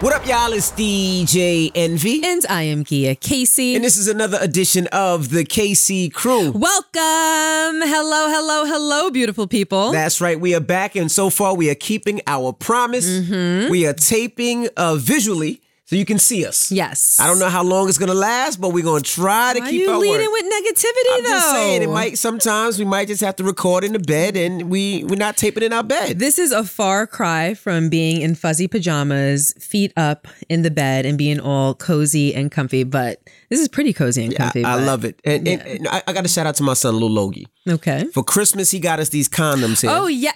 What up, y'all? It's DJ Envy. And I am Gia Casey. And this is another edition of the Casey Crew. Welcome. Hello, hello, hello, beautiful people. That's right. We are back, and so far we are keeping our promise. Mm-hmm. We are taping uh, visually so you can see us. yes. I don't know how long it's gonna last, but we're gonna try to Why are you leading word. with negativity, I'm though? just saying it might sometimes we might just have to record in the bed and we we're not taping in our bed. This is a far cry from being in fuzzy pajamas, feet up in the bed, and being all cozy and comfy. But this is pretty cozy and I, comfy. I but- love it. And, and- and I, I got to shout out to my son, Lil Logie. Okay. For Christmas, he got us these condoms here. Oh yeah,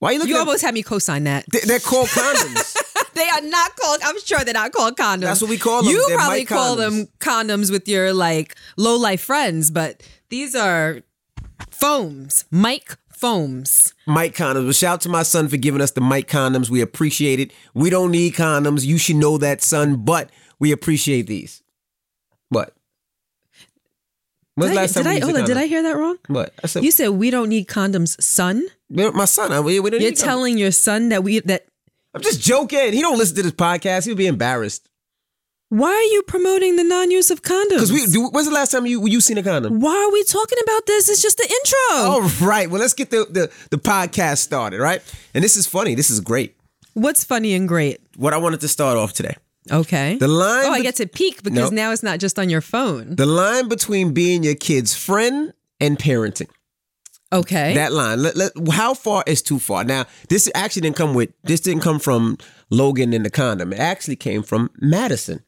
Why are you looking at it? you at almost had me co-sign that. They're called condoms. They are not called. I'm sure they're not called condoms. That's what we call them. You They're probably call condoms. them condoms with your like low life friends, but these are foams, mic foams. mic condoms. Well, shout out to my son for giving us the mic condoms. We appreciate it. We don't need condoms. You should know that, son, but we appreciate these. What? When's Did I, last time did I, hold on, did? I hear that wrong? What? I said, You said we don't need condoms, son. my son. I, we, we don't You're telling your son that we that. I'm just joking. He don't listen to this podcast. He'll be embarrassed. Why are you promoting the non-use of condoms? Because we. Do, when's the last time you you seen a condom? Why are we talking about this? It's just the intro. All right. Well, let's get the, the the podcast started. Right. And this is funny. This is great. What's funny and great? What I wanted to start off today. Okay. The line. oh, I get to peek because Nope. now it's not just on your phone. the line between being your kid's friend and parenting. Okay. That line. Let, let, how far is too far? Now, this actually didn't come with. This didn't come from Logan and the condom. It actually came from Madison.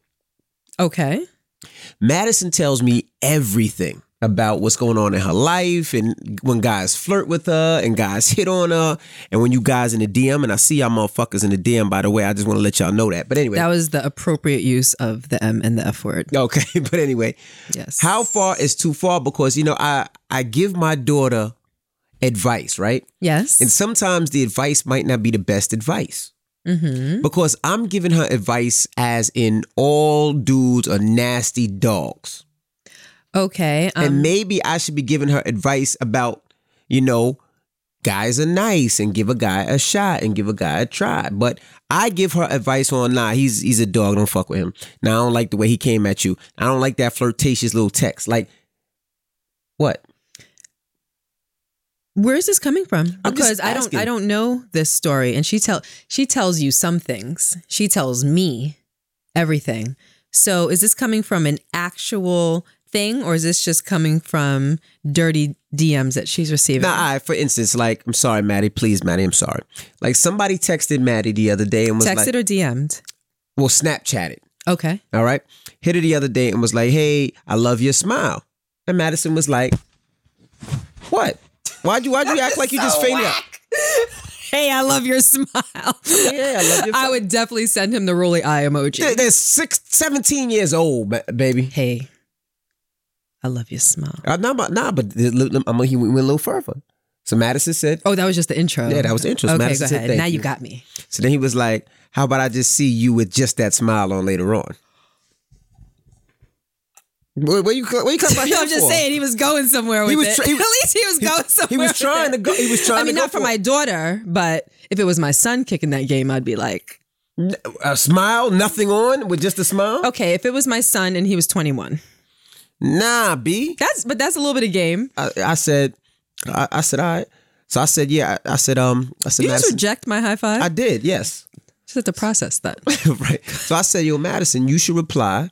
okay. Madison tells me everything about what's going on in her life and when guys flirt with her and guys hit on her and when you guys in the DM and I see y'all motherfuckers in the DM by the way I just want to let y'all know that but anyway That was the appropriate use of the M and the F word. okay but anyway Yes. how far is too far because you know I I give my daughter advice right Yes. and sometimes the advice might not be the best advice mm-hmm. because I'm giving her advice as in all dudes are nasty dogs Okay. Um, and maybe I should be giving her advice about, you know, guys are nice and give a guy a shot and give a guy a try. But I give her advice on, nah, he's he's a dog, don't fuck with him. Now I don't like the way he came at you. I don't like that flirtatious little text. Like, what? Where is this coming from? Because I don't. I don't know this story. And she tell she tells you some things. She tells me everything. So is this coming from an actual thing or is this just coming from dirty DMs that she's receiving? Now, I, for instance, like, I'm sorry, Maddie, please, Maddie, I'm sorry. Like, somebody texted Maddie the other day and was like Texted like, or DM'd? well, Snapchatted. Okay. All right. Hit her the other day and was like, hey, I love your smile. And Madison was like, what? Why'd you, why'd you act like you just fainted out? Hey, I love your smile. Yeah, I love your I would definitely send him the roly eye emoji. They're, they're six, 17 years old, baby. Hey, I love your smile. Uh, nah, but, nah, but the- look, I'm, he went a little further. So Madison said, Oh, that was just the intro. Yeah, that was the intro. So Okay, Madison go ahead. "Thank Now you you." got me. so then he was like, how about I just see you with just that smile on later on? Where, where you, where you cut my hair I'm just for? saying he was going somewhere with He was it. he- At least he was he- going somewhere. he was trying to go- he was trying I mean, to not for for my daughter, but if it was my son kicking that game, I'd be like, A smile, nothing on with just a smile? okay. If it was my son and he was 21, Nah, B. that's but that's a little bit of game. I, I said, I, I said, all right. So I said, yeah. I, I said, um, I said, You just reject my high five. I did, yes. just have to process that. right. So I said, yo, Madison, you should reply.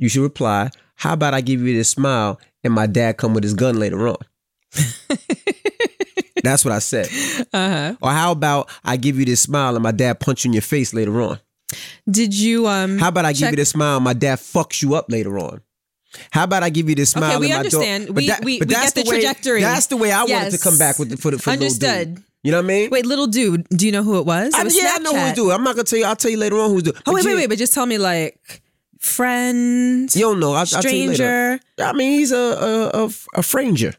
You should reply. How about I give you this smile and my dad come with his gun later on? That's what I said. Uh-huh. Or how about I give you this smile and my dad punch you in your face later on? Did you um? How about I give you this smile and my dad fucks you up later on? How about I give you this smile? Okay, we and my dog- understand. We- that- we- we get the way- trajectory. That's the way I wanted to come back with the, for the for little Understood. dude. You know what I mean? Wait, little dude. Do you know who it was? It I, was yeah, I know who's Snapchat. doing. I'm not gonna tell you. I'll tell you later on who's doing. Oh wait, wait, wait! But just tell me like friend, You don't know. I'll, I'll tell you later. stranger. I mean, he's a a a, a stranger.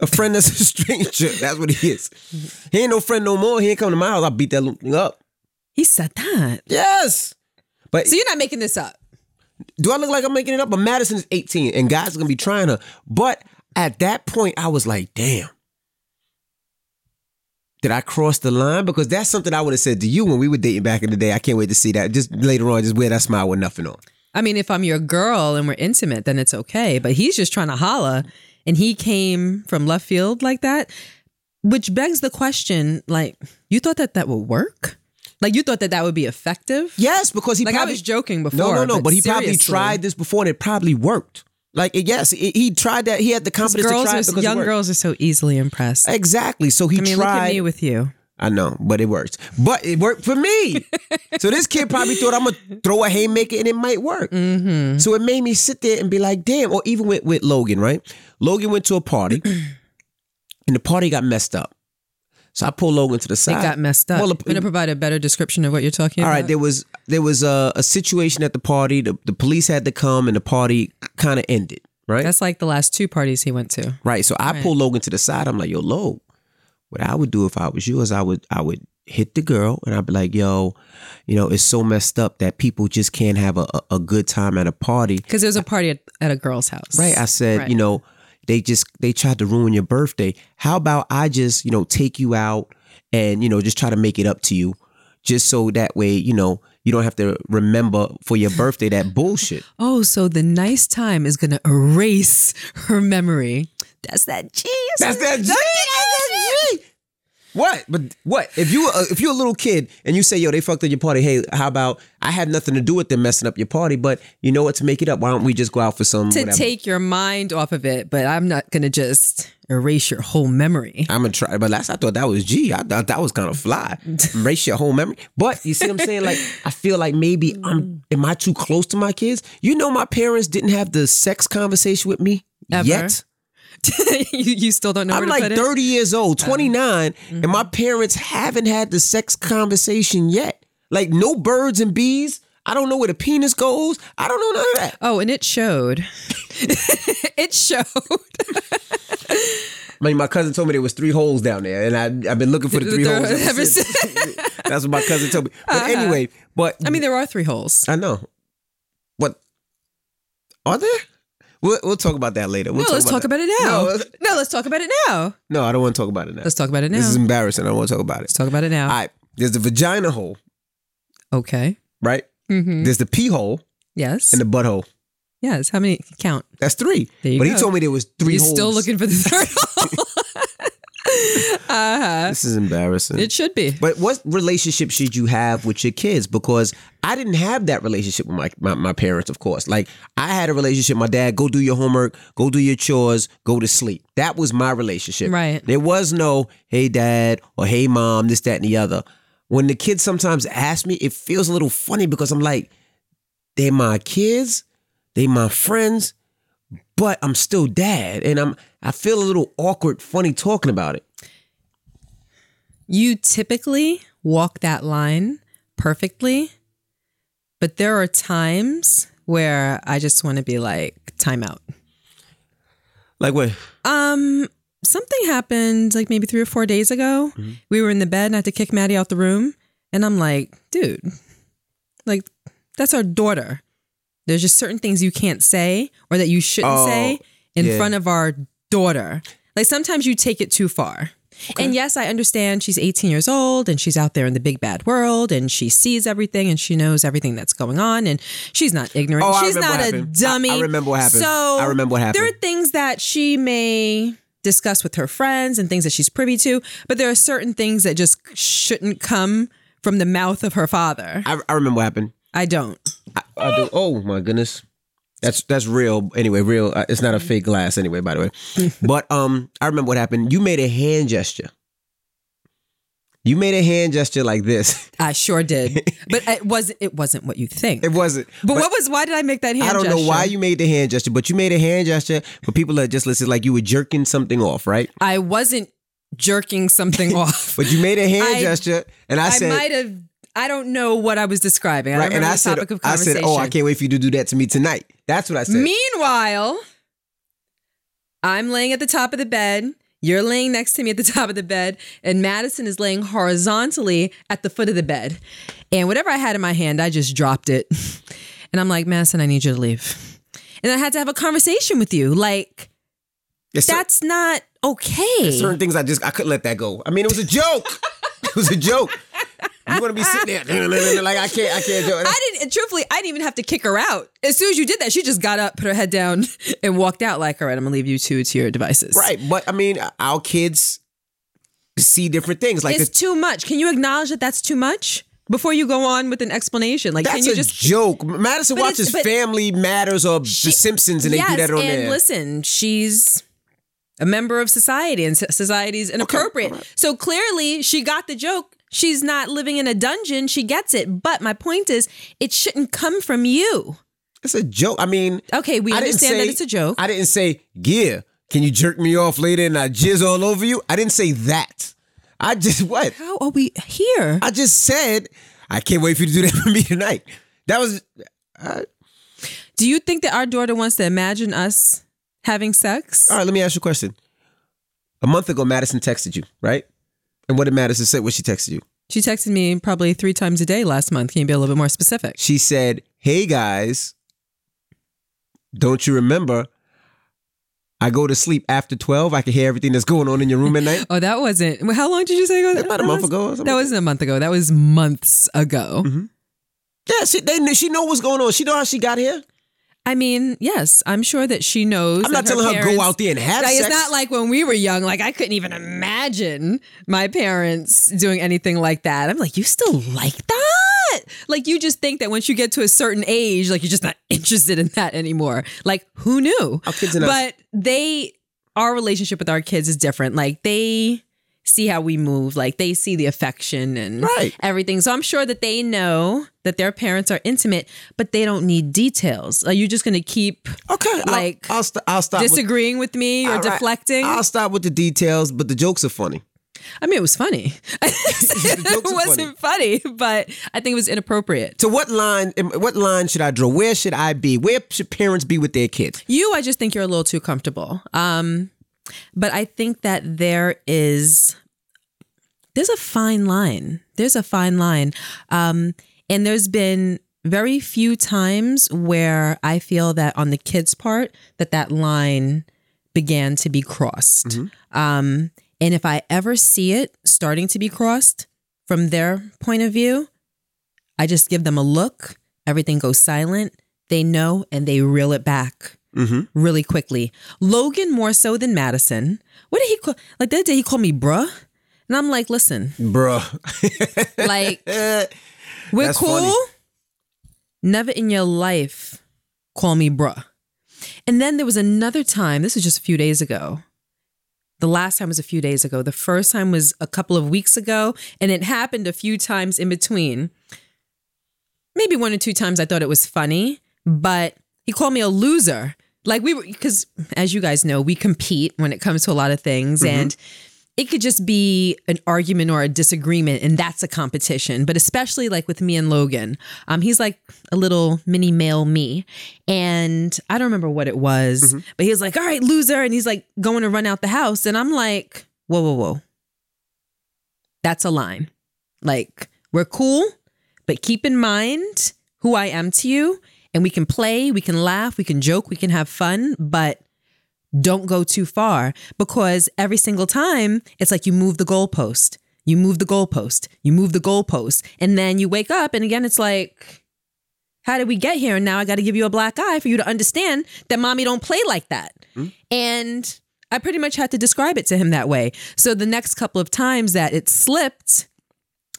A friend that's a stranger. That's what he is. He ain't no friend no more. He ain't come to my house. I'll beat that little thing up. He said that. Yes. But So you're not making this up. do I look like I'm making it up? But Madison is 18 and guys are gonna be trying her. But at that point, I was like, damn. Did I cross the line? Because that's something I would have said to you when we were dating back in the day. I can't wait to see that. Just later on, just wear that smile with nothing on. I mean, if I'm your girl and we're intimate, then it's okay. But he's just trying to holla, and he came from left field like that, which begs the question: like, you thought that that would work? Like, you thought that that would be effective? Yes, because he Like probably I was joking before. no, no, no. But, he probably tried this before and it probably worked. Like yes, he, tried that. He had the confidence to Girls try are, it because young worked. girls are so easily impressed. Exactly. So he I mean, look tried. at me with you. I know, but it works. But it worked for me. so this kid probably thought I'm gonna throw a haymaker and it might work. Mm-hmm. So it made me sit there and be like, damn. Or even with, with Logan, right? Logan went to a party and the party got messed up. So I pulled Logan to the side. It got messed up. Well, I'm going to provide a better description of what you're talking all about. right, there was there was a, a situation at the party. The, the police had to come and the party kind of ended. Right. That's like the last two parties he went to. Right. So I pulled Logan to the side. I'm like, yo, Lo, what I would do if I was you is I would I would hit the girl and I'd be like, yo, you know, it's so messed up that people just can't have a, a, a good time at a party. Because there was a party at, at a girl's house. Right. I said, Right. you know, they just they tried to ruin your birthday. How about I just, you know, take you out and, you know, just try to make it up to you. Just so that way, you know, you don't have to remember for your birthday that bullshit. Oh, so the nice time is going to erase her memory. That's that G. That's that G. That's that G. What? But what? If you uh, if you're a little kid and you say, "Yo, they fucked up your party," hey, how about I had nothing to do with them messing up your party, but you know what? To make it up, why don't we just go out for some? to whatever? take your mind off of it, but I'm not going to just erase your whole memory. I'm gonna try, but last I thought that was G. I thought that was kind of fly. Erase your whole memory. But you see what I'm saying? Like I feel like maybe I'm. Am I too close to my kids? You know, my parents didn't have the sex conversation with me Ever? yet. you, you still don't know I'm like put it? 30 years old, 29, and my parents haven't had the sex conversation yet. Like no birds and bees. I don't know where the penis goes. I don't know none of that. Oh, and it showed. it showed. I mean, my cousin told me there was three holes down there, and I, I've been looking for the three There- holes ever ever since. That's what my cousin told me. But Uh-huh. anyway, but I mean, there are three holes. I know. What are there? We'll, we'll talk about that later. We'll no, let's talk that. about it now. No, No, let's talk about it now. no, I don't want to talk about it now. Let's talk about it now. This is embarrassing. I don't want to talk about it. let's talk about it now. All right. There's the vagina hole, okay. right? hmm There's the pee hole Yes. and the butthole. yes. How many? Count. That's three. But go. he told me there was three You're holes. still looking for the third hole. Uh-huh. This is embarrassing. It should be. but what relationship should you have with your kids? Because I didn't have that relationship with my, my, my parents, of course. Like I had a relationship, my dad, go do your homework, go do your chores, go to sleep. That was my relationship. Right. There was no, hey dad, or hey mom, this, that, and the other. When the kids sometimes ask me, it feels a little funny because I'm like, they're my kids, they my friends, but I'm still dad. And I'm I feel a little awkward, funny talking about it. You typically walk that line perfectly, but there are times where I just want to be like, time out. Like what? Um, something happened like maybe three or four days ago. We were in the bed and I had to kick Maddie out the room. And I'm like, dude, like, that's our daughter. There's just certain things you can't say or that you shouldn't Oh, say in yeah. front of our daughter. Like, sometimes you take it too far. And yes, I understand she's 18 years old and she's out there in the big bad world and she sees everything and she knows everything that's going on and she's not ignorant. Oh, she's not a dummy. I- I remember what happened. So I remember what happened. There are things that she may discuss with her friends and things that she's privy to, but there are certain things that just shouldn't come from the mouth of her father. I, I remember what happened. I don't. I, I do. Oh my goodness, that's that's real. Anyway, real. Uh, it's not a fake glass. Anyway, by the way, but um, I remember what happened. You made a hand gesture. You made a hand gesture like this. I sure did, but it wasn't. It wasn't what you think. It wasn't. but, what was? Why did I make that hand? I don't know why you made the hand gesture, but you made a hand gesture for people that just listen, like you were jerking something off, right? I wasn't jerking something off. But you made a hand I- gesture, and I, I said, might have. I don't know what I was describing. I right, and I the said, topic of I said, oh, I can't wait for you to do that to me tonight. That's what I said. Meanwhile, I'm laying at the top of the bed. You're laying next to me at the top of the bed, and Madison is laying horizontally at the foot of the bed. And whatever I had in my hand, I just dropped it. And I'm like, Madison, I need you to leave. And I had to have a conversation with you. Like, Yes. That's not okay. certain things I just I couldn't let that go. I mean, it was a joke. it was a joke. You want to be sitting there like I can't I can't do it. I didn't. Truthfully, I didn't even have to kick her out. As soon as you did that, she just got up, put her head down, and walked out. Like, all right, I'm gonna leave you two to your devices. Right, but I mean, our kids see different things. Like It's too much. Can you acknowledge that that's too much before you go on with an explanation? Like, that's can you a just joke. Madison watches Family Matters or The Simpsons, and they yes, do that on and there. listen, she's a member of society, and so- society's inappropriate. all right. So clearly, she got the joke. She's not living in a dungeon. She gets it. But my point is, it shouldn't come from you. It's a joke. I mean, Okay, we I understand that it's a joke. I didn't say, "Yeah, can you jerk me off later and I jizz all over you?" I didn't say that. I just what? How are we here? I just said I can't wait for you to do that for me tonight. That was Do you think that our daughter wants to imagine us having sex? all right. Let me ask you a question. A month ago, Madison texted you, right? And what did Madison say? What she texted you? She texted me probably three times a day last month. Can you be a little bit more specific? She said, "Hey guys, don't you remember? I go to sleep after twelve. I can hear everything that's going on in your room at night." Oh, that wasn't. well, How long did you say ago? About a month ago or something That wasn't a month ago. That was months ago. Mm-hmm. Yeah, she they kn- she know what's going on. She know how she got here. I mean, yes, I'm sure that she knows. I'm not telling her parents- go out there and have Like, sex. It's not like when we were young. Like I couldn't even imagine my parents doing anything like that. I'm like, you still like that? Like you just think that once you get to a certain age, like you're just not interested in that anymore. Like who knew? Our kids are not- But they, our relationship with our kids is different. Like they see how we move. Like they see the affection and Right. everything. So I'm sure that they know that their parents are intimate, but they don't need details. Are you just going to keep okay, like, I'll, I'll, st- I'll stop. disagreeing with, me or right, deflecting? I'll stop with the details, but the jokes are funny. I mean, it was funny. it wasn't funny. but I think it was inappropriate. So what line? What line should I draw? Where should I be? Where should parents be with their kids? You, I just think you're a little too comfortable. Um, but I think that there is there's a fine line. There's a fine line. Um, and there's been very few times where I feel that on the kids' part that that line began to be crossed. Um, and if I ever see it starting to be crossed from their point of view, I just give them a look. Everything goes silent. They know and they reel it back Mm-hmm. really quickly. Logan more so than Madison. What did he call? Like the other day, he called me bruh. And I'm like, listen, Bruh. like, we're That's cool. funny. Never in your life call me bruh. And then there was another time, this was just a few days ago. The last time was a few days ago. The first time was a couple of weeks ago. And it happened a few times in between. Maybe one or two times I thought it was funny, but he called me a loser. Like we were, because as you guys know, we compete when it comes to a lot of things. And it could just be an argument or a disagreement, and that's a competition. But especially like with me and Logan, um, he's like a little mini male me, and I don't remember what it was, but he was like, "All right, loser," and he's like going to run out the house, and I'm like, "Whoa, whoa, whoa, that's a line. Like we're cool, but keep in mind who I am to you, and we can play, we can laugh, we can joke, we can have fun, but." don't go too far because every single time it's like you move the goalpost, you move the goalpost, you move the goalpost, and then you wake up and again it's like, how did we get here? And now I got to give you a black eye for you to understand that mommy don't play like that. Hmm? And I pretty much had to describe it to him that way. So the next couple of times that it slipped,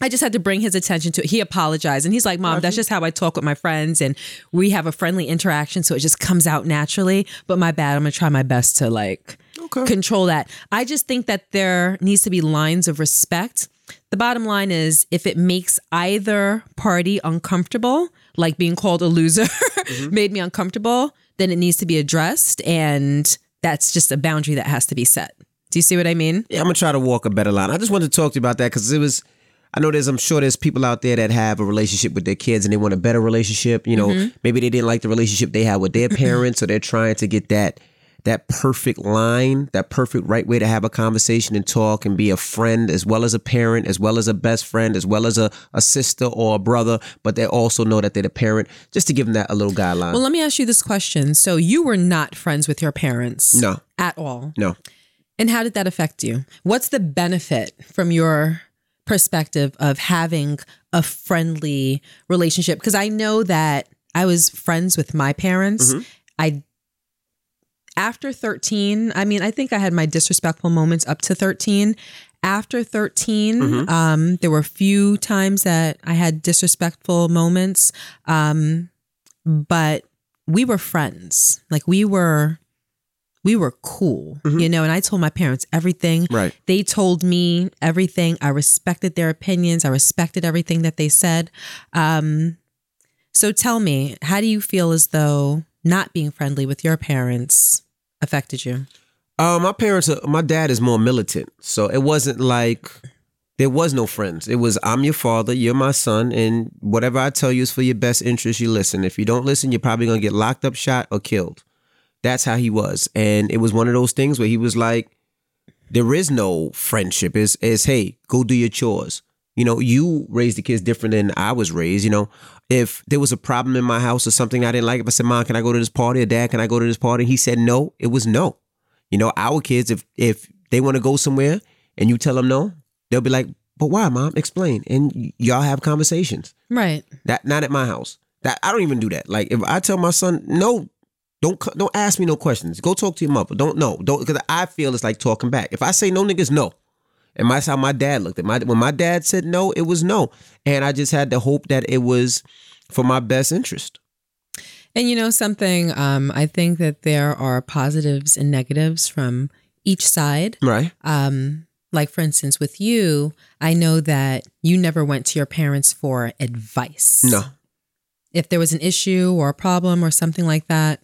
I just had to bring his attention to it. He apologized and he's like, Mom, that's just how I talk with my friends. And we have a friendly interaction. So it just comes out naturally. But my bad. I'm going to try my best to like Okay. control that. I just think that there needs to be lines of respect. The bottom line is if it makes either party uncomfortable, like being called a loser mm-hmm. made me uncomfortable, then it needs to be addressed. And that's just a boundary that has to be set. Do you see what I mean? Yeah, I'm gonna try to walk a better line. I just wanted to talk to you about that because it was. I know there's. I'm sure there's people out there that have a relationship with their kids and they want a better relationship. You know, mm-hmm. maybe they didn't like the relationship they had with their parents, so they're trying to get that that perfect line, that perfect right way to have a conversation and talk and be a friend as well as a parent, as well as a best friend, as well as a, a sister or a brother, but they also know that they're the parent, just to give them that a little guideline. Well, let me ask you this question. So you were not friends with your parents? No. At all? no. And how did that affect you? What's the benefit from your perspective of having a friendly relationship? Because I know that I was friends with my parents. Mm-hmm. I after 13, I mean, I think I had my disrespectful moments up to 13. After 13, Mm-hmm. um, there were a few times that I had disrespectful moments. Um, but we were friends. Like we were we were cool, you know, and I told my parents everything. Mm-hmm. Right. They told me everything. I respected their opinions. I respected everything that they said. Um, so tell me, how do you feel as though not being friendly with your parents affected you? Uh, my parents, are, my dad is more militant, so it wasn't like there was no friends. It was I'm your father, you're my son, and whatever I tell you is for your best interest. You listen. If you don't listen, you're probably gonna get locked up, shot, or killed. That's how he was, and it was one of those things where he was like, "There is no friendship. Is is hey, go do your chores." You know, you raised the kids different than I was raised. You know, if there was a problem in my house or something I didn't like, if I said, "Mom, can I go to this party?" or "Dad, can I go to this party?" he said no. It was no. You know, our kids, if if they want to go somewhere and you tell them no, they'll be like, "But why, mom? Explain." And y'all have conversations. Right. That not at my house. That I don't even do that. Like if I tell my son no, don't don't ask me no questions. Go talk to your mother. Don't know. Don't because I feel it's like talking back. If I say no, niggas no. And that's how my dad looked at my when my dad said no, it was no, and I just had to hope that it was for my best interest. And you know something, um, I think that there are positives and negatives from each side. Right. Um, like for instance, with you, I know that you never went to your parents for advice. No. If there was an issue or a problem or something like that,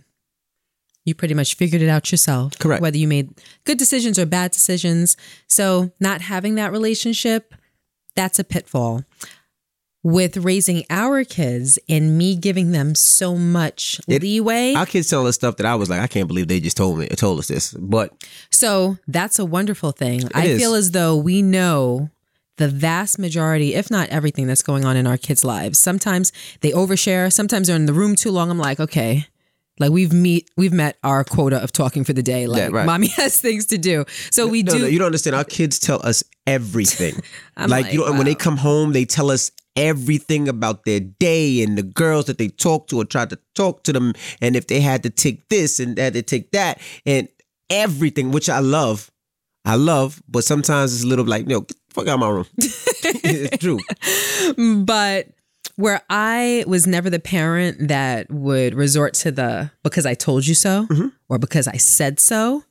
you pretty much figured it out yourself. Correct. Whether you made good decisions or bad decisions. So not having that relationship, that's a pitfall. With raising our kids and me giving them so much It- leeway. Our kids telling us stuff that I was like, I can't believe they just told me, told us this. But So that's a wonderful thing. I is. feel as though we know the vast majority, if not everything that's going on in our kids' lives. Sometimes they overshare, sometimes they're in the room too long. I'm like, okay. Like we've meet we've met our quota of talking for the day. Like Yeah, right. mommy has things to do. So we no, do no, you don't understand. Our kids tell us everything. I'm like, you know, like, and when they come home, they tell us everything about their day and the girls that they talked to or tried to talk to them, and if they had to take this and had to take that and everything, which I love. I love, but sometimes it's a little like, no, fuck out of my room. it's true. but where I was never the parent that would resort to the because I told you so Mm-hmm. or because I said so.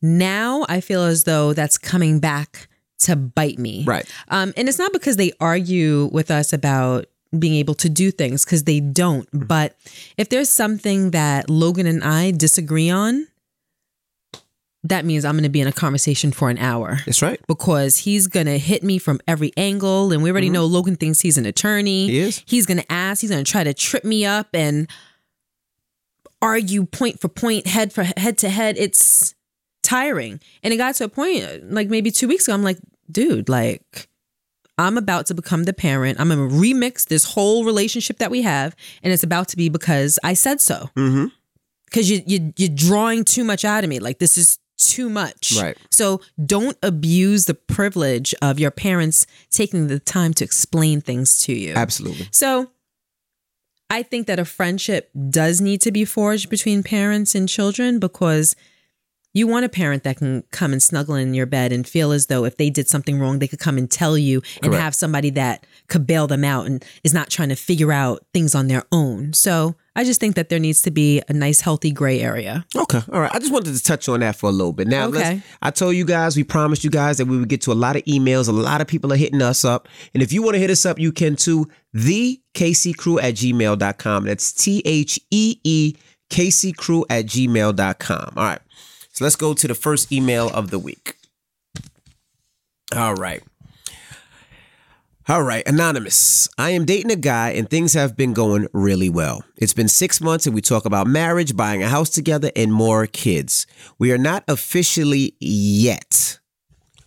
Now I feel as though that's coming back to bite me. Right. Um, and it's not because they argue with us about being able to do things because they don't. Mm-hmm. But if there's something that Logan and I disagree on, that means I'm going to be in a conversation for an hour That's right. because he's gonna hit me from every angle, and we already know Logan thinks he's an attorney. Mm-hmm. He is. He's gonna ask. He's gonna try to trip me up and argue point for point, head for head to head. It's tiring, and it got to a point like maybe two weeks ago. I'm like, dude, like. I'm about to become the parent. I'm gonna remix this whole relationship that we have, and it's about to be because I said so. Mm-hmm. Because you you you're drawing too much out of me. Like this is too much. Right. So don't abuse the privilege of your parents taking the time to explain things to you. Absolutely. So I think that a friendship does need to be forged between parents and children because you want a parent that can come and snuggle in your bed and feel as though if they did something wrong, they could come and tell you and Correct. have somebody that could bail them out and is not trying to figure out things on their own. So I just think that there needs to be a nice, healthy gray area. Okay. All right. I just wanted to touch on that for a little bit. Now, let's- Okay. I told you guys, we promised you guys that we would get to a lot of emails. A lot of people are hitting us up. And if you want to hit us up, you can too. the Casey Crew at gmail.com. That's T H E E Casey Crew at gmail.com. All right. So let's go to the first email of the week. All right. All right, Anonymous. I am dating a guy and things have been going really well. It's been six months and we talk about marriage, buying a house together, and more kids. We are not officially yet,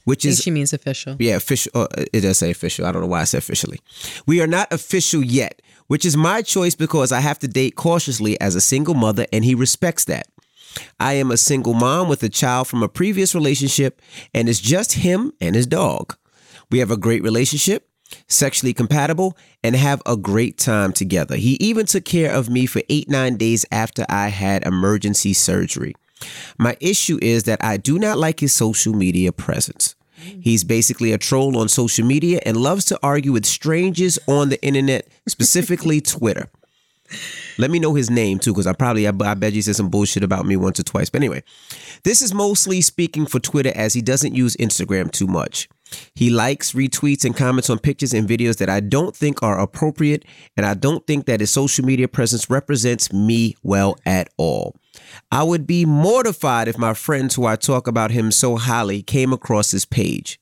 which is she means official. yeah, official. Uh, it does say official. I don't know why I said officially. We are not official yet, which is my choice because I have to date cautiously as a single mother, and he respects that. I am a single mom with a child from a previous relationship, and it's just him and his dog. We have a great relationship, sexually compatible, and have a great time together. He even took care of me for eight, nine days after I had emergency surgery. My issue is that I do not like his social media presence. He's basically a troll on social media and loves to argue with strangers on the internet, specifically Twitter. Let me know his name too, because I probably I, I bet you said some bullshit about me once or twice. But anyway, this is mostly speaking for Twitter as he doesn't use Instagram too much. He likes, retweets, and comments on pictures and videos that I don't think are appropriate, and I don't think that his social media presence represents me well at all. I would be mortified if my friends who I talk about him so highly came across his page.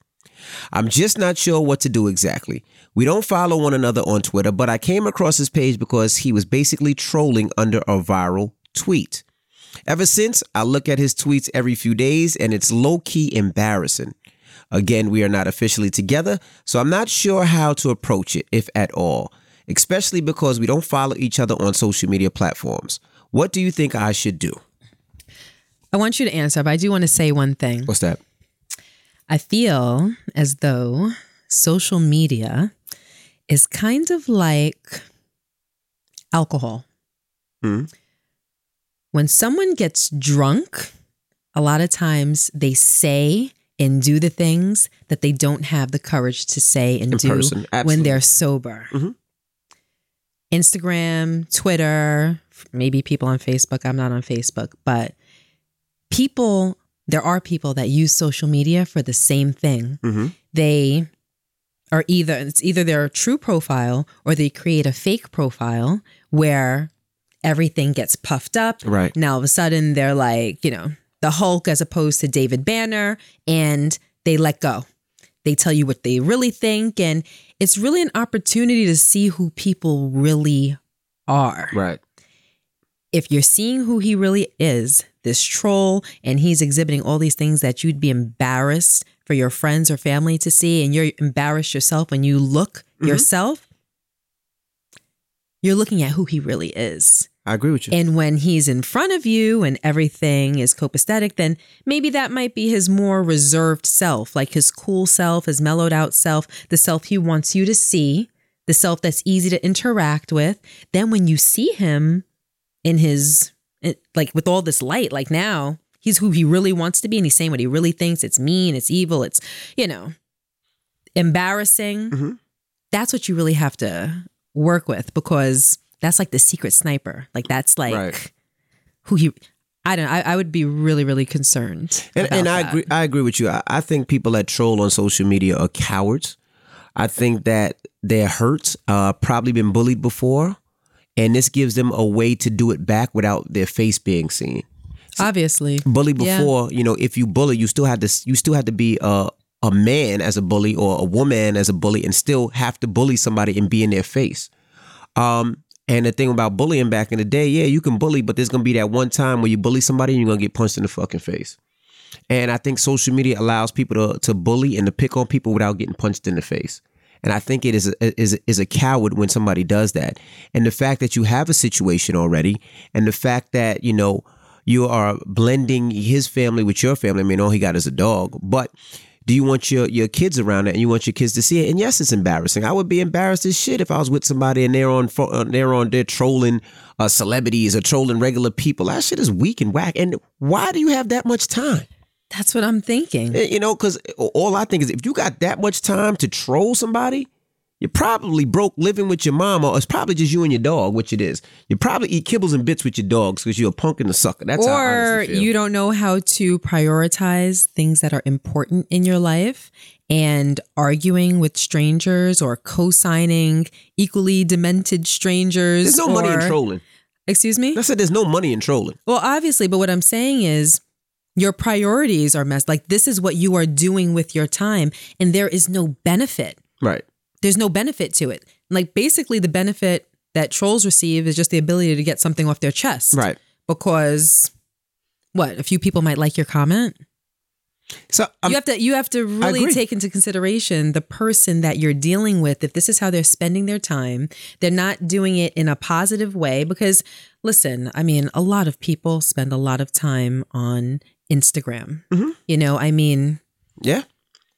I'm just not sure what to do exactly. We don't follow one another on Twitter, but I came across his page because he was basically trolling under a viral tweet. Ever since, I look at his tweets every few days and it's low key embarrassing. Again, we are not officially together, so I'm not sure how to approach it, if at all, especially because we don't follow each other on social media platforms. What do you think I should do? I want you to answer, but I do want to say one thing. What's that? I feel as though social media is kind of like alcohol. Hmm. When someone gets drunk, a lot of times they say and do the things that they don't have the courage to say and In do person, when they're sober. Mhm. Instagram, Twitter, maybe people on Facebook. I'm not on Facebook, but people, there are people that use social media for the same thing. Mm-hmm. They are either, it's either their true profile or they create a fake profile where everything gets puffed up. Right. Now all of a sudden they're like, you know, the Hulk as opposed to David Banner and they let go. They tell you what they really think. And it's really an opportunity to see who people really are. Right. If you're seeing who he really is, this troll, and he's exhibiting all these things that you'd be embarrassed for your friends or family to see, and you're embarrassed yourself when you look Mhm. yourself, you're looking at who he really is. I agree with you. And when he's in front of you and everything is copacetic, then maybe that might be his more reserved self, like his cool self, his mellowed out self, the self he wants you to see, the self that's easy to interact with. Then when you see him in his, like with all this light, like now, he's who he really wants to be and he's saying what he really thinks. It's mean, it's evil, it's, you know, embarrassing. Mhm. That's what you really have to work with because that's like the secret sniper. Like that's like Right. who he. I don't. know. I, I would be really, really concerned. And, and I that. agree. I agree with you. I, I think people that troll on social media are cowards. I think that they're hurt, uh, probably been bullied before, and this gives them a way to do it back without their face being seen. Obviously, Bully Yeah. before, you know, if you bully, you still have to you still had to be a a man as a bully or a woman as a bully, and still have to bully somebody and be in their face. Um, and the thing about bullying back in the day, yeah, you can bully, but there's gonna be that one time where you bully somebody and you're gonna get punched in the fucking face. And I think social media allows people to to bully and to pick on people without getting punched in the face. And I think it is a, is is a coward when somebody does that. And the fact that you have a situation already, and the fact that you know you are blending his family with your family. I mean, all he got is a dog, but do you want your your kids around it and you want your kids to see it? And yes, it's embarrassing. I would be embarrassed as shit if I was with somebody and they're on uh, they're on they're trolling uh, celebrities or trolling regular people. That shit is weak and whack. And why do you have that much time? that's what I'm thinking. Eh, You know, because all I think is if you got that much time to troll somebody, you're probably broke living with your mom, or it's probably just you and your dog, which it is. You probably eat kibbles and bits with your dogs because you're a punk and a sucker. That's or you don't know how to prioritize things that are important in your life and arguing with strangers or co-signing equally demented strangers There's no money in trolling. excuse me I said there's no money in trolling. Well, obviously, but what I'm saying is your priorities are messed. Like this is what you are doing with your time, and there is no benefit. Right. There's no benefit to it. Like basically the benefit that trolls receive is just the ability to get something off their chest. Right. Because what, a few people might like your comment? So um, you have to you have to really take into consideration the person that you're dealing with. If this is how they're spending their time, they're not doing it in a positive way. Because listen, I mean, a lot of people spend a lot of time on Instagram. Mm-hmm. You know, I mean, yeah.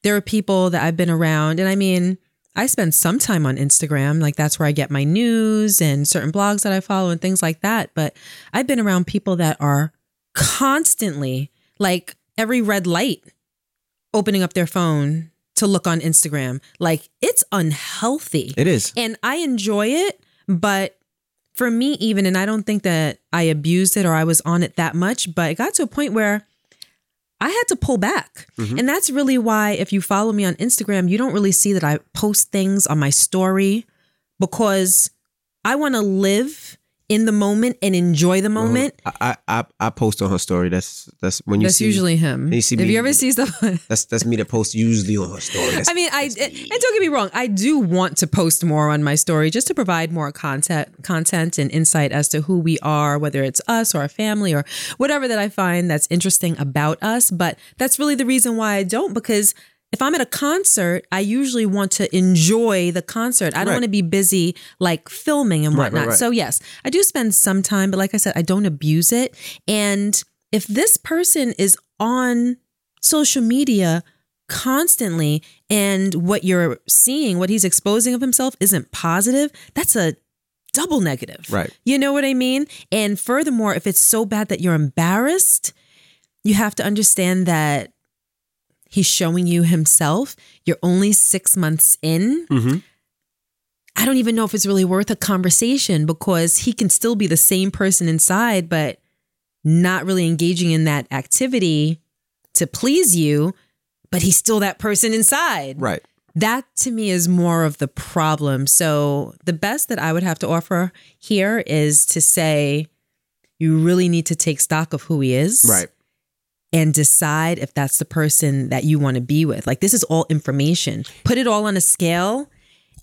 there are people that I've been around, and I mean, I spend some time on Instagram. Like that's where I get my news and certain blogs that I follow and things like that. But I've been around people that are constantly like every red light opening up their phone to look on Instagram. Like it's unhealthy. It is. And I enjoy it, but for me, even, and I don't think that I abused it or I was on it that much, but it got to a point where I had to pull back. Mm-hmm. And that's really why, if you follow me on Instagram, you don't really see that I post things on my story because I want to live in the moment and enjoy the uh-huh. moment. I, I I post on her story. That's that's when you That's see usually him. you see if me- you ever see stuff, that's that's me that posts usually on her story. That's- I mean, I and don't get me wrong, I do want to post more on my story just to provide more content, content and insight as to who we are, whether it's us or our family or whatever that I find that's interesting about us. But that's really the reason why I don't because. If I'm at a concert, I usually want to enjoy the concert. I don't Right. want to be busy like filming and Right, right, whatnot. right. So yes, I do spend some time, but like I said, I don't abuse it. And if this person is on social media constantly and what you're seeing, what he's exposing of himself isn't positive, that's a double negative. Right. You know what I mean? And furthermore, if it's so bad that you're embarrassed, you have to understand that he's showing you himself. You're only six months in. Mhm. I don't even know if it's really worth a conversation because he can still be the same person inside, but not really engaging in that activity to please you, but he's still that person inside. right. That to me is more of the problem. So the best that I would have to offer here is to say you really need to take stock of who he is Right. And decide if that's the person that you want to be with. Like this is all information. Put it all on a scale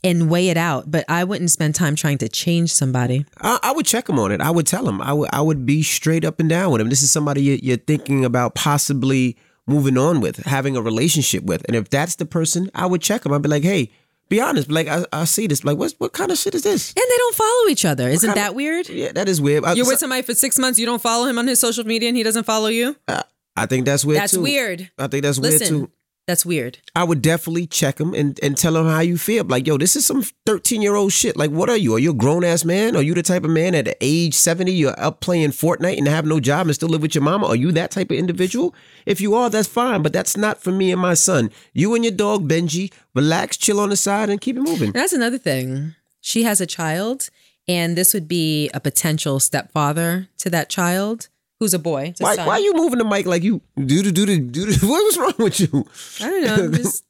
and weigh it out. But I wouldn't spend time trying to change somebody. I, I would check him on it. I would tell him. I would I would be straight up and down with him. This is somebody you- you're thinking about possibly moving on with, having a relationship with. And if that's the person, I would check him. I'd be like, hey, be honest. Like I, I see this. Like what what kind of shit is this? And they don't follow each other. Isn't that weird? Yeah, that is weird. I, You're with somebody for six months, you don't follow him on his social media and he doesn't follow you? Uh, I think that's weird That's too. weird. I think that's weird too. that's weird. I would definitely check him and, and tell him how you feel. Like, yo, this is some 13 year old shit. Like, what are you? Are you a grown ass man? Are you the type of man at age 70 you're up playing Fortnite and have no job and still live with your mama? Are you that type of individual? If you are, that's fine, but that's not for me and my son. You and your dog, Benji, relax, chill on the side, and keep it moving. And that's another thing. She has a child, and this would be a potential stepfather to that child who's a boy. Why, why are you moving the mic like you do do the do the? What was wrong with you? I don't know. Just-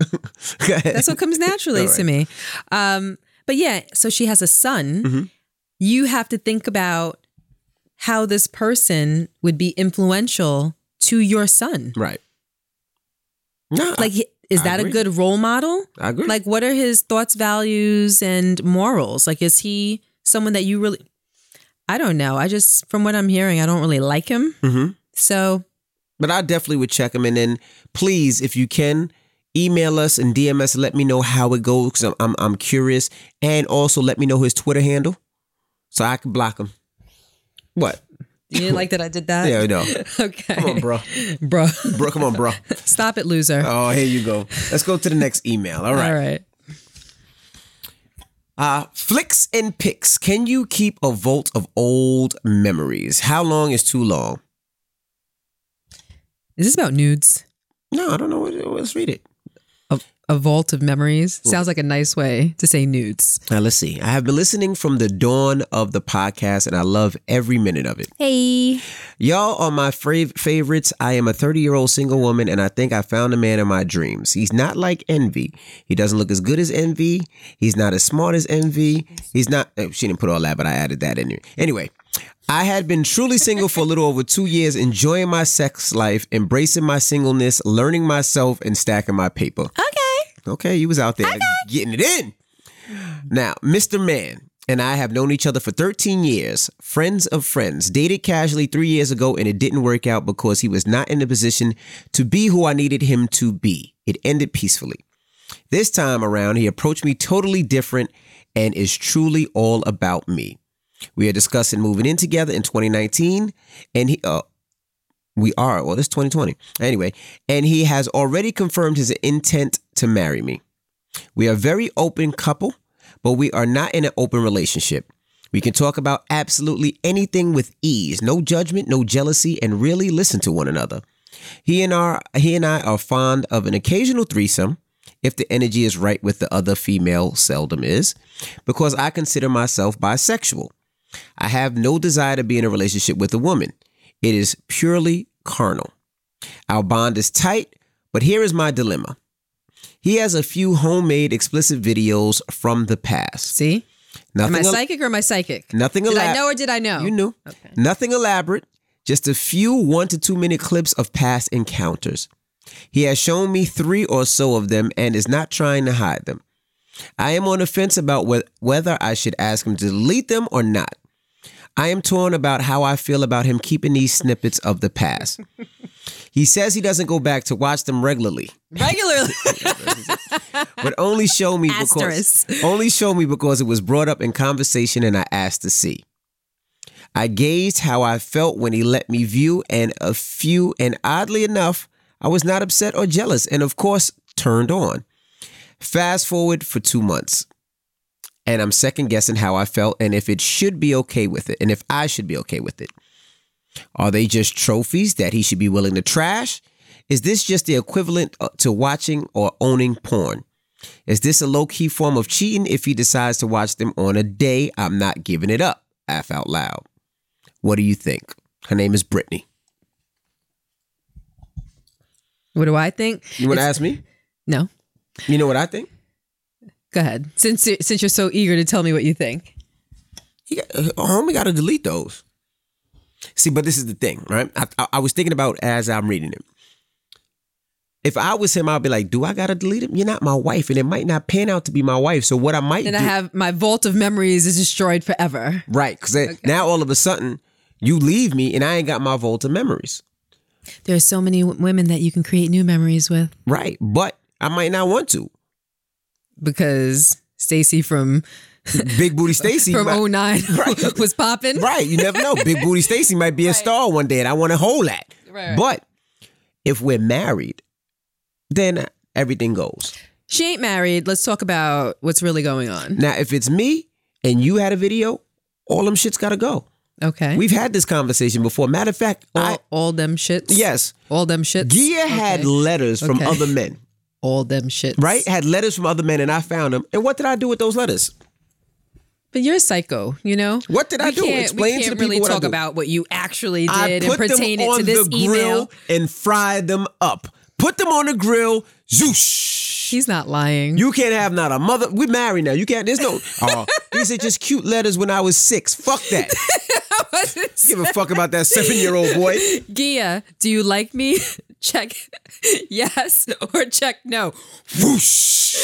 that's what comes naturally All to me. Um, but yeah, so she has a son. Mm-hmm. You have to think about how this person would be influential to your son. right. No, Like, is I that a good role model? I agree. Like, what are his thoughts, values, and morals? Like, is he someone that you really? I don't know. I just, from what I'm hearing, I don't really like him. hmm So But I definitely would check him, and then please, if you can, email us and DM us. Let me know how it goes I'm, I'm I'm curious, and also let me know his Twitter handle so I can block him. What? you didn't like that I did that? Yeah, I know. Okay. Come on, bro. bro. Bro, come on, bro. Stop it, loser. Oh, here you go. Let's go to the next email. All right. All right. Uh, flicks and pics. Can you keep a vault of old memories? How long is too long? Is this about nudes? No, I don't know. Let's read it. A, a vault of memories sounds like a nice way to say nudes. Now, let's see. I have been listening from the dawn of the podcast, and I love every minute of it. Hey. Y'all are my fav- favorites. I am a 30 year old single woman, and I think I found a man in my dreams. He's not like Envy. He doesn't look as good as Envy. He's not as smart as Envy. He's not. oh, She didn't put all that, but I added that in there. Anyway, I had been truly single for a little over two years, enjoying my sex life, embracing my singleness, learning myself, and stacking my paper. Okay. Okay, you was out there getting it in. Now, Mr. Man and I have known each other for 13 years, friends of friends, dated casually three years ago, and it didn't work out because he was not in the position to be who I needed him to be. It ended peacefully. This time around, he approached me totally different and is truly all about me. We are discussing moving in together in 2019, and he, uh, we are, well, this 2020. Anyway, and he has already confirmed his intent to marry me. We are a very open couple, but we are not in an open relationship. We can talk about absolutely anything with ease, no judgment, no jealousy, and really listen to one another. He and our he and I are fond of an occasional threesome if the energy is right with the other female seldom is, because I consider myself bisexual. I have no desire to be in a relationship with a woman. It is purely carnal. Our bond is tight, but here is my dilemma. He has a few homemade explicit videos from the past. See? Am I Nothing, el- psychic or am I psychic? nothing elaborate. Did I know or did I know? You knew. Okay. Nothing elaborate, just a few one to two minute clips of past encounters. He has shown me three or so of them and is not trying to hide them. I am on the fence about whe- whether I should ask him to delete them or not. I am torn about how I feel about him keeping these snippets of the past. he says he doesn't go back to watch them regularly, Regularly. but only show me because Asterisk. only show me because it was brought up in conversation and I asked to see. I gauged how I felt when he let me view and a few and oddly enough, I was not upset or jealous and of course turned on. Fast forward for 2 months. And I'm second guessing how I felt and if it should be okay with it and if I should be okay with it. Are they just trophies that he should be willing to trash? Is this just the equivalent uh, to watching or owning porn? Is this a low key form of cheating if he decides to watch them on a day I'm not giving it up? Laugh out loud. What do you think? Her name is Brittany. what do I think? You want to ask me? No. You know what I think? Go ahead. Since since you're so eager to tell me what you think. He got, homie got to delete those. See, but this is the thing, right? I, I, I was thinking about as I'm reading it. If I was him, I'd be like, "Do I gotta delete him? You're not my wife, and it might not pan out to be my wife. So what I might And do, I have my vault of memories is destroyed forever. right? Because now all of a sudden you leave me, and I ain't got my vault of memories, There are so many w- women that you can create new memories with right? But I might not want to. Because Stacy from Big Booty Stacy, from might- 09 was popping. right? You never know. Big Booty Stacy might be a star one day, and I want to hold that. Right. But if we're married, then everything goes. She ain't married. Let's talk about what's really going on. Now, if it's me and you had a video, all them shits gotta go. Okay. We've had this conversation before. Matter of fact, all, I all them shits. yes, All them shits. Gia had Okay. letters from Okay. other men, all them shits. right? Had letters from other men, and I found them. And what did I do with those letters? But you're a psycho, you know? What did I We do? can't- Explain we to can't the really people I talk about what you actually did I and pertain them it to this the email. and fry them up. Put them on the grill. Zoosh. He's not lying. You can't have not a mother. We're married now. You can't. There's no. Oh, these are just cute letters when I was six. Fuck that. Give a fuck about that seven year old boy. Gia, do you like me? Check yes or check no. Whoosh.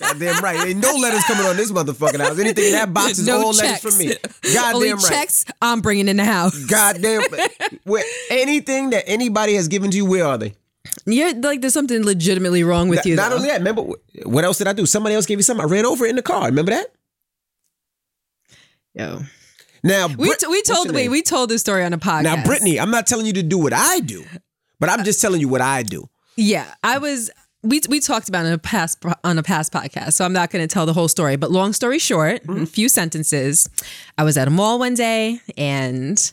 Goddamn right. Ain't no letters coming on this motherfucking house. Anything in that box is no all checks. letters from me. Only Goddamn right. checks I'm bringing in the house. Goddamn. Where anything that anybody has given to you, where are they? You're like there's something legitimately wrong with you. Not though. only that, remember what else did I do? Somebody else gave you something. I ran over it in the car. Remember that? Yo. Now We, Brit- t- we told your wait, we told this story on a podcast. Now, Brittany, I'm not telling you to do what I do, but I'm just telling you what I do. Yeah, I was. We we talked about it in a past on a past podcast, so I'm not going to tell the whole story. But long story short, in a mm-hmm. few sentences, I was at a mall one day and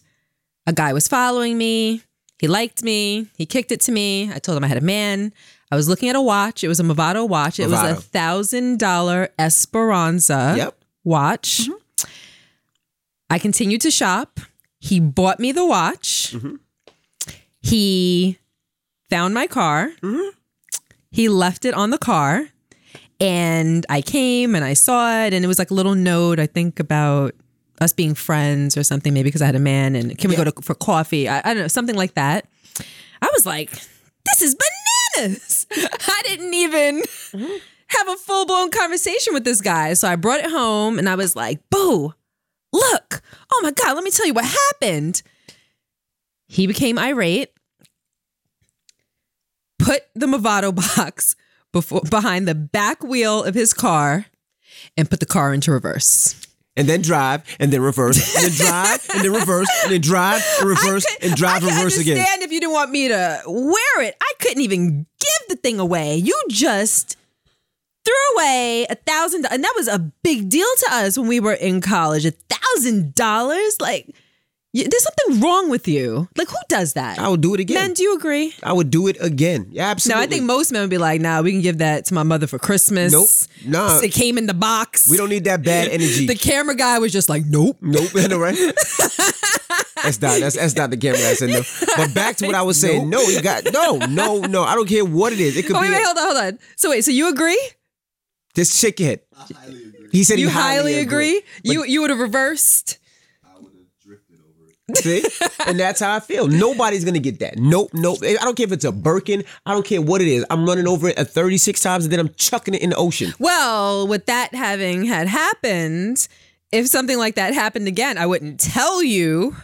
a guy was following me. He liked me. He kicked it to me. I told him I had a man. I was looking at a watch. It was a Movado watch. It was a thousand dollar Esperanza Yep. watch. Mm-hmm. I continued to shop. He bought me the watch. Mm-hmm. He found my car. Mm-hmm. He left it on the car. And I came and I saw it, and it was like a little note, I think, about us being friends or something, maybe because I had a man and can we go to for coffee? I, I don't know, something like that. I was like, this is bananas. I didn't even mm-hmm. have a full blown conversation with this guy. So I brought it home and I was like, boo, look, oh my God, let me tell you what happened. He became irate, put the Movado box before, behind the back wheel of his car, and put the car into reverse. And then drive, and then reverse, and then drive, and then reverse, and then drive, and reverse, could- and drive, I could reverse again. if you didn't want me to wear it. I couldn't even give the thing away. You just threw away a thousand, and that was a big deal to us when we were in college. A thousand dollars, like you, there's something wrong with you. Like who does that? I would do it again. Men, do you agree? I would do it again. Yeah, No, absolutely. I think most men would be like, "Nah, we can give that to my mother for Christmas." Nope. Nah. it came in the box. we don't need that bad energy. The camera guy was just like, "Nope." Nope, I know, right? that's not that's that's not the camera. I said no. But back to what I was saying. No, you got no, no, no. I don't care what it is. It could Oh, be wait, wait, hold on, hold on. So wait, so you agree? just shake your head. He said You he highly agree? You you would have reversed. See, and that's how I feel. Nobody's gonna get that. Nope, nope. I don't care if it's a Birkin. I don't care what it is. I'm running over it at 36 times and then I'm chucking it in the ocean. Well, with that having had happened, if something like that happened again, I wouldn't tell you.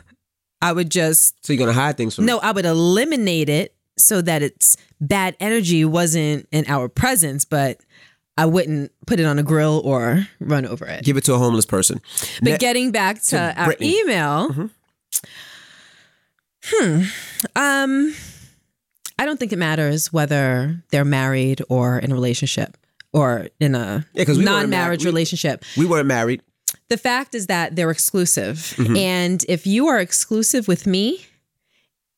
I would just So you're gonna hide things from me. no, I would eliminate it so that it's bad energy wasn't in our presence, but I wouldn't put it on a grill or run over it. Give it to a homeless person. But Ne- getting back to, our Brittany. email, mm-hmm. Hmm, um, I don't think it matters whether they're married or in a relationship or in a Yeah, we non-marriage. We- relationship. we weren't married. The fact is that they're exclusive, Mm-hmm. and if you are exclusive with me,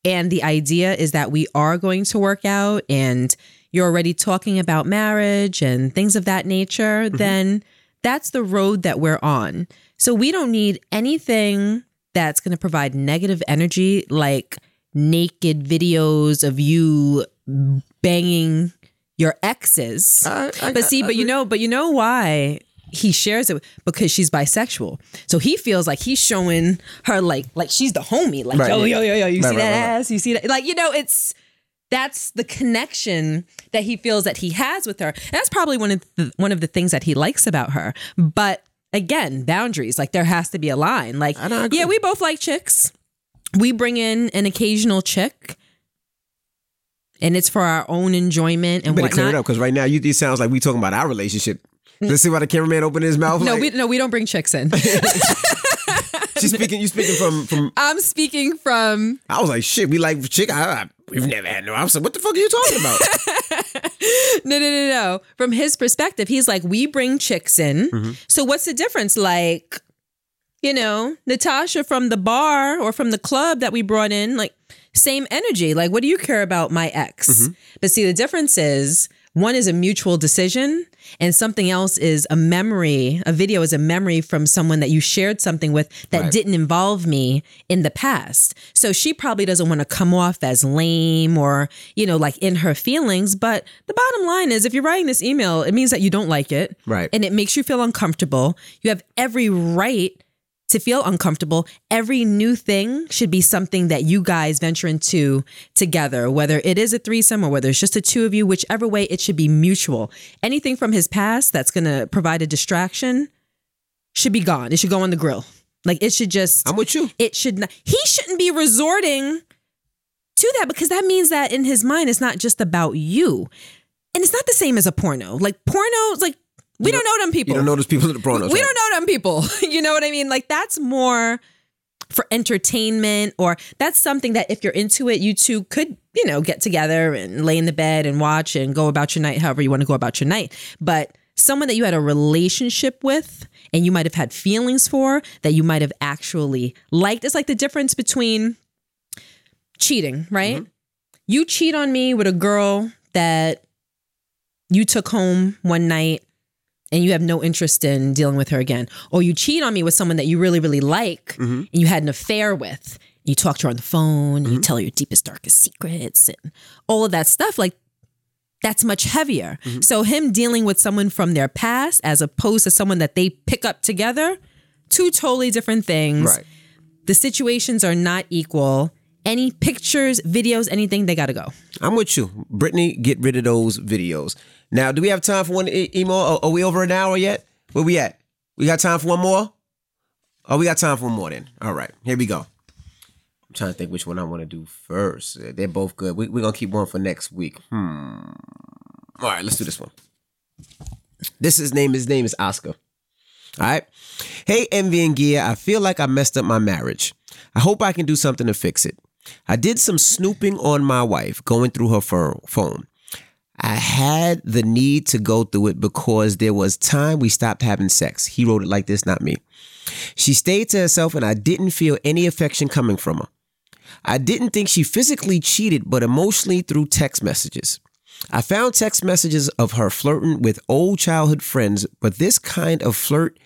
and the idea is that we are going to work out, and you're already talking about marriage and things of that nature, Mm-hmm. then that's the road that we're on. So we don't need anything that's going to provide negative energy like naked videos of you banging your exes. I- I- but see, but you know, but you know why he shares it because she's bisexual. So he feels like he's showing her like like she's the homie. Like Right, yo yeah. yo yo yo, you Right, see right, that ass? You see that? Like you know, it's that's the connection that he feels that he has with her. And that's probably one of the, one of the things that he likes about her. But again, boundaries. Like there has to be a line. Like I don't agree. yeah, we both like chicks. We bring in an occasional chick. And it's for our own enjoyment and better clear it whatnot. up because right now you it sounds like we talking about our relationship. Let's see why the cameraman opened his mouth. No, like, we no, we don't bring chicks in. she's speaking. You speaking from from. I'm speaking from I was like, shit. We like chick. I, I, we've never had no. I was like, what the fuck are you talking about? no, no, no, no. From his perspective, he's like, we bring chicks in. Mm-hmm. So what's the difference? Like, you know, Natasha from the bar or from the club that we brought in, like, same energy. Like, what do you care about my ex? Mm-hmm. But see, the difference is one is a mutual decision, and something else is a memory. A video is a memory from someone that you shared something with that Right. didn't involve me in the past. So she probably doesn't want to come off as lame or, you know, like in her feelings. But the bottom line is if you're writing this email, it means that you don't like it. Right. And it makes you feel uncomfortable. You have every right to feel uncomfortable. Every new thing should be something that you guys venture into together, whether it is a threesome or whether it's just the two of you, whichever way, it should be mutual. Anything from his past that's going to provide a distraction should be gone. It should go on the grill. Like it should just I'm with you. it should not he shouldn't be resorting to that because that means that in his mind it's not just about you and it's not the same as a porno like pornos like we don't know them people. You don't know those people in the pornos. we right? don't know them people. You know what i mean? Like that's more for entertainment or that's something that if you're into it you two could you know get together and lay in the bed and watch and go about your night however you want to go about your night. But someone that you had a relationship with and you might have had feelings for that you might have actually liked it's like the difference between cheating right? Mm-hmm. You cheat on me with a girl that you took home one night and you have no interest in dealing with her again. Or you cheat on me with someone that you really, really like mm-hmm. and you had an affair with. You talk to her on the phone, and you mm-hmm. tell her your deepest, darkest secrets and all of that stuff. Like, that's much heavier. Mm-hmm. So, him dealing with someone from their past as opposed to someone that they pick up together, two totally different things Right. the situations are not equal any pictures, videos, anything, they got to go. I'm with you. Brittany, get rid of those videos. Now, do we have time for one e- email? Are, are we over an hour yet? Where we at? We got time for one more? Oh, we got time for one more then. All right, here we go. I'm trying to think which one I want to do first. They're both good. We, we're going to keep one for next week. Hmm. All right, let's do this one. This is name. His name is Oscar. All right. Hey, Envy and Gia, I feel like I messed up my marriage. I hope I can do something to fix it. I did some snooping on my wife, going through her pho- phone. I had the need to go through it because there was time we stopped having sex. He wrote it like this, not me. She stayed to herself and I didn't feel any affection coming from her. I didn't think she physically cheated, but emotionally through text messages. I found text messages of her flirting with old childhood friends, but this kind of flirt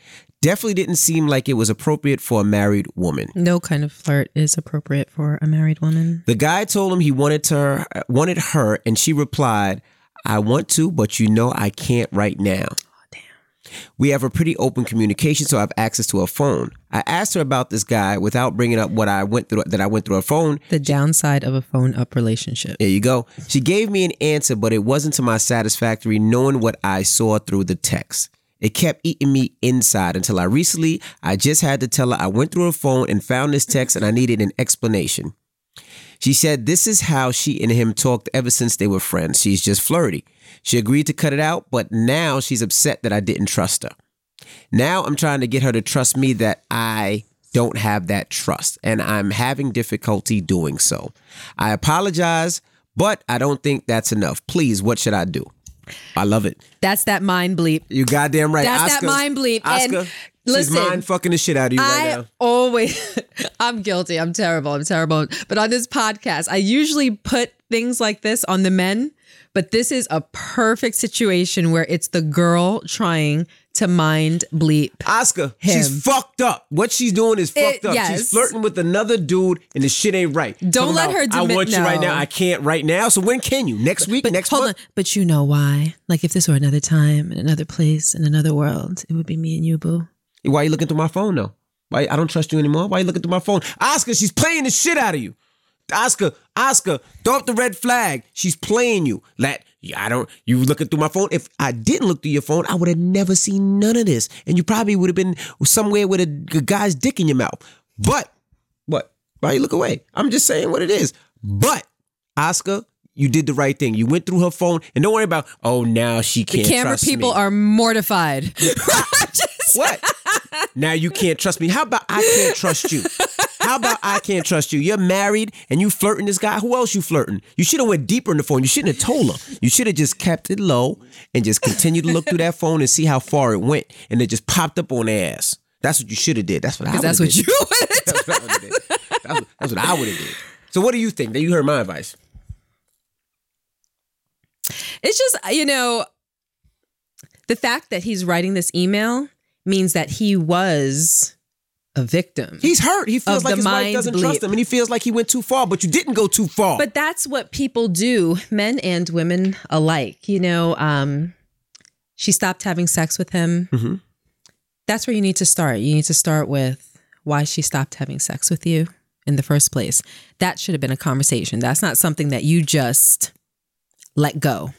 definitely didn't seem like it was appropriate for a married woman. No kind of flirt is appropriate for a married woman. The guy told him he wanted to wanted her, and she replied, "I want to, but you know I can't right now." Oh, we have a pretty open communication, so I have access to her phone. I asked her about this guy without bringing up what I went through that I went through a phone. The downside of a phone up relationship. There you go. She gave me an answer, but it wasn't to my satisfactory knowing what I saw through the text. It kept eating me inside until I recently I just had to tell her I went through her phone and found this text and I needed an explanation. She said this is how she and him talked ever since they were friends. She's just flirty. She agreed to cut it out, but now she's upset that I didn't trust her. Now I'm trying to get her to trust me that I don't have that trust, and I'm having difficulty doing so. I apologize, but I don't think that's enough. Please, what should I do? I love it. That's that mind bleep. You goddamn right. That's that mind bleep. And Oscar, listen, she's mind fucking the shit out of you right I now. always, I'm guilty. I'm terrible. I'm terrible. But on this podcast, I usually put things like this on the men, but this is a perfect situation where it's the girl trying to mind bleep. Oscar, Him. she's fucked up. What she's doing is fucked It- up. yes. She's flirting with another dude, and the shit ain't right. Don't Talking let about, her I demi- want you right now. I can't right now. So when can you? Next week? But next hold month? on. But you know why? Like if this were another time, in another place, in another world, it would be me and you, boo. Why are you looking through my phone though? Why I don't trust you anymore? Why are you looking through my phone? Oscar, she's playing the shit out of you. Oscar, Oscar, throw up the red flag. She's playing you. That yeah, I don't. You looking through my phone? If I didn't look through your phone, I would have never seen none of this, and you probably would have been somewhere with a guy's dick in your mouth. But what? Why you look away? I'm just saying what it is. But Oscar, you did the right thing. You went through her phone, and don't worry about. Oh, now she can't. The camera people me. are mortified. Just- What? now you can't trust me. How about I can't trust you? How about I can't trust you? You're married and you flirting this guy. Who else you flirting? You should have went deeper in the phone. You shouldn't have told her. You should have just kept it low and just continued to look through that phone and see how far it went, and it just popped up on ass. That's what you should have did. That's what I. Because that's what did. you would have That's what I would've did. That's what, that's what I would have did. So what do you think? That you heard my advice. It's just, you know, the fact that he's writing this email means that he was a victim. He's hurt. He feels like his wife doesn't bleep. trust him, and he feels like he went too far. But you didn't go too far. but that's what people do, men and women alike. You know, um, she stopped having sex with him. Mhm. That's where you need to start. You need to start with why she stopped having sex with you in the first place. That should have been a conversation. That's not something that you just let go.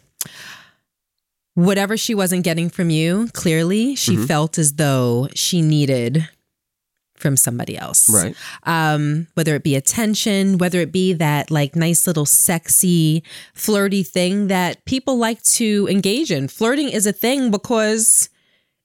Whatever she wasn't getting from you, clearly she Mhm. felt as though she needed from somebody else right. um, whether it be attention, whether it be that like nice little sexy, flirty thing that people like to engage in. Flirting is a thing because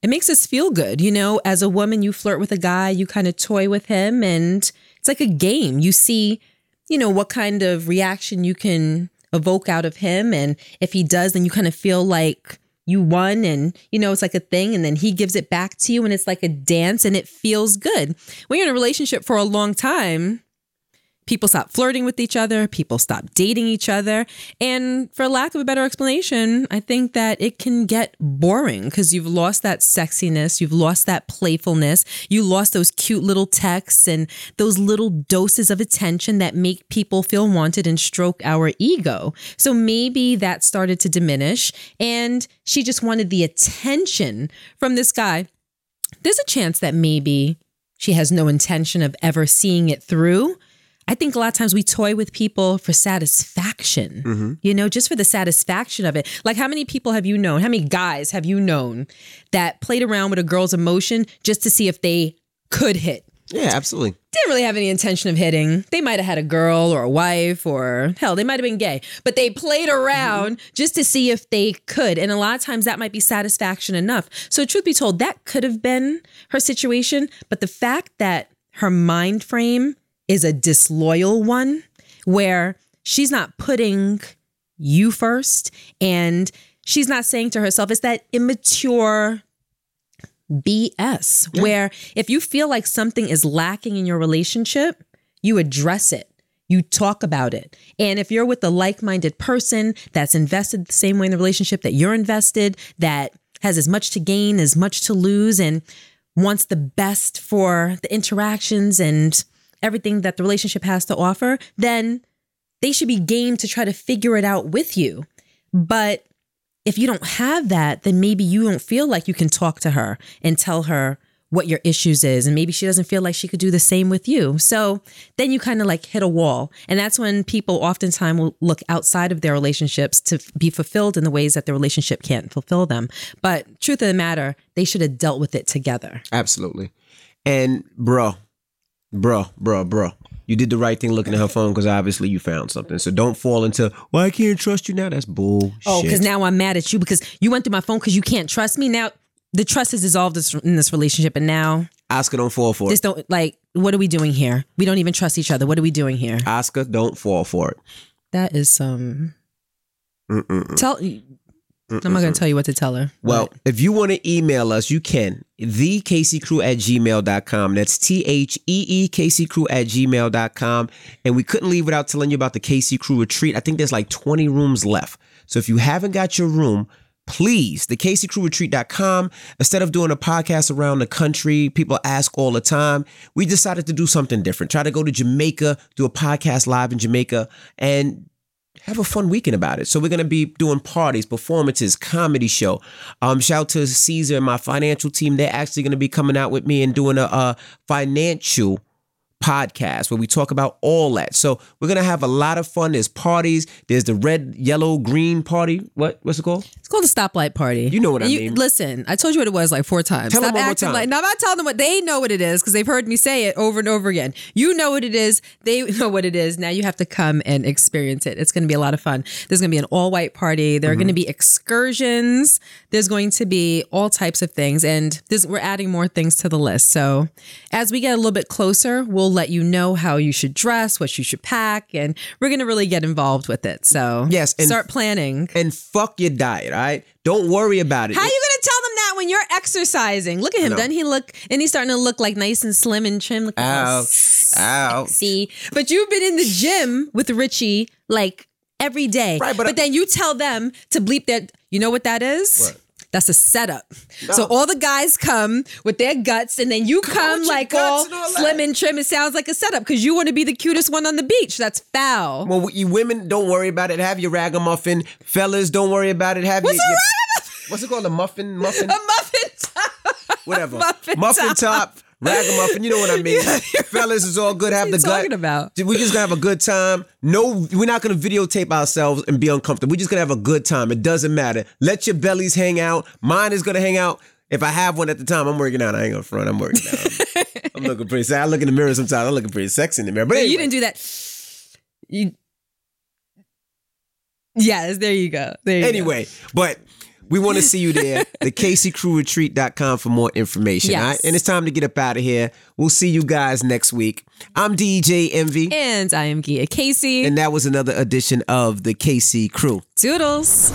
it makes us feel good. You know, as a woman, you flirt with a guy, you kind of toy with him, and it's like a game. You see, you know, what kind of reaction you can evoke out of him. And if he does, then you kind of feel like you won and you know it's like a thing and then he gives it back to you and it's like a dance and it feels good. When you're in a relationship for a long time people stop flirting with each other. People stop dating each other. And for lack of a better explanation i think that it can get boring because you've lost that sexiness. You've lost that playfulness. You lost those cute little texts and those little doses of attention that make people feel wanted and stroke our ego. So maybe that started to diminish. And she just wanted the attention from this guy. There's a chance that maybe she has no intention of ever seeing it through I think a lot of times we toy with people for satisfaction, Mm-hmm. you know, just for the satisfaction of it. Like, how many people have you known? How many guys have you known that played around with a girl's emotion just to see if they could hit? Yeah, absolutely. Didn't really have any intention of hitting. They might have had a girl or a wife or hell, they might have been gay, but they played around just to see if they could. And a lot of times that might be satisfaction enough. So, truth be told, that could have been her situation. But the fact that her mind frame is a disloyal one where she's not putting you first and she's not saying to herself, it's that immature BS where if you feel like something is lacking in your relationship, you address it. You talk about it. And if you're with a like minded person that's invested the same way in the relationship that you're invested, that has as much to gain, as much to lose, and wants the best for the interactions and everything that the relationship has to offer, then they should be game to try to figure it out with you. But if you don't have that, then maybe you don't feel like you can talk to her and tell her what your issues is and maybe she doesn't feel like she could do the same with you. So then you kind of like hit a wall. And that's when people oftentimes will look outside of their relationships to be fulfilled in the ways that the relationship can't fulfill them. But truth of the matter, they should have dealt with it together. Absolutely. And bro, bro, bro, bro, you did the right thing looking at her phone because obviously you found something. So don't fall into, well, I can't trust you now. That's bullshit. Oh, because now I'm mad at you because you went through my phone because you can't trust me. Now the trust is dissolved in this relationship, and now Oscar, don't fall for this it. don't like. What are we doing here? We don't even trust each other. What are we doing here? Oscar, don't fall for it. That is some. Mm-mm-mm. Tell. I'm not going to tell you what to tell her. Well, if you want to email us, you can. TheCaseyCrew at gmail.com. That's T H E E Crew at gmail.com. And we couldn't leave without telling you about the Casey Crew retreat. I think there's like 20 rooms left. So if you haven't got your room, please, the retreat.com. Instead of doing a podcast around the country, people ask all the time. We decided to do something different. Try to go to Jamaica, do a podcast live in Jamaica, and have a fun weekend about it. So we're gonna be doing parties, performances, comedy show. Um, shout out to Cesar and my financial team. They're actually gonna be coming out with me and doing a, a financial podcast where we talk about all that. So we're gonna have a lot of fun. There's parties. There's the red, yellow, green party. What? What's it called? It's called the stoplight party. You know what I And mean. Listen, I told you what it was like four times. Tell Stop them one more acting time. like. No, I'm not telling them what they know what it is because they've heard me say it over and over again. You know what it is. They know what it is. Now you have to come and experience it. It's going to be a lot of fun. There's going to be an all white party. There are Mm-hmm. going to be excursions. There's going to be all types of things, and there's, we're adding more things to the list. So as we get a little bit closer, we'll let you know how you should dress, what you should pack, and we're going to really get involved with it. So Yes, start planning. And fuck your diet. All right. Don't worry about it. How you gonna tell them that when you're exercising? Look at him. Doesn't he look? And he's starting to look like nice and slim and trim. Look Ouch. Ouch. See, but you've been in the gym with Richie like every day. Right, but I- then you tell them to bleep that. You know what that is? What? That's a setup. So all the guys come with their guts, and then you come your like all and all slim and trim. It sounds like a setup because you want to be the cutest one on the beach. That's foul. Well, you women, don't worry about it. Have your ragamuffin. Fellas, don't worry about it. Have What's your, a your- ragamuffin? What's it called? A muffin? Muffin? A muffin top. Whatever. muffin top. Ragamuffin, you know what I mean. Fellas, it's all good. Have the he gut. talking about? We're just gonna have a good time. No, we're not gonna videotape ourselves and be uncomfortable. We're just gonna have a good time. It doesn't matter. Let your bellies hang out. Mine is gonna hang out. If I have one at the time, I'm working out. I ain't gonna front. I'm working out. I'm looking pretty. sexy. I look in the mirror sometimes. I'm looking pretty sexy in the mirror. But anyway, You didn't do that. You. Yes, there you go. There you go. Anyway, but we want to see you there. The CaseyCrewRetreat.com for more information. Yes. All right? And it's time to get up out of here. We'll see you guys next week. I'm DJ Envy. And I am Gia Casey. And that was another edition of the Casey Crew. Doodles.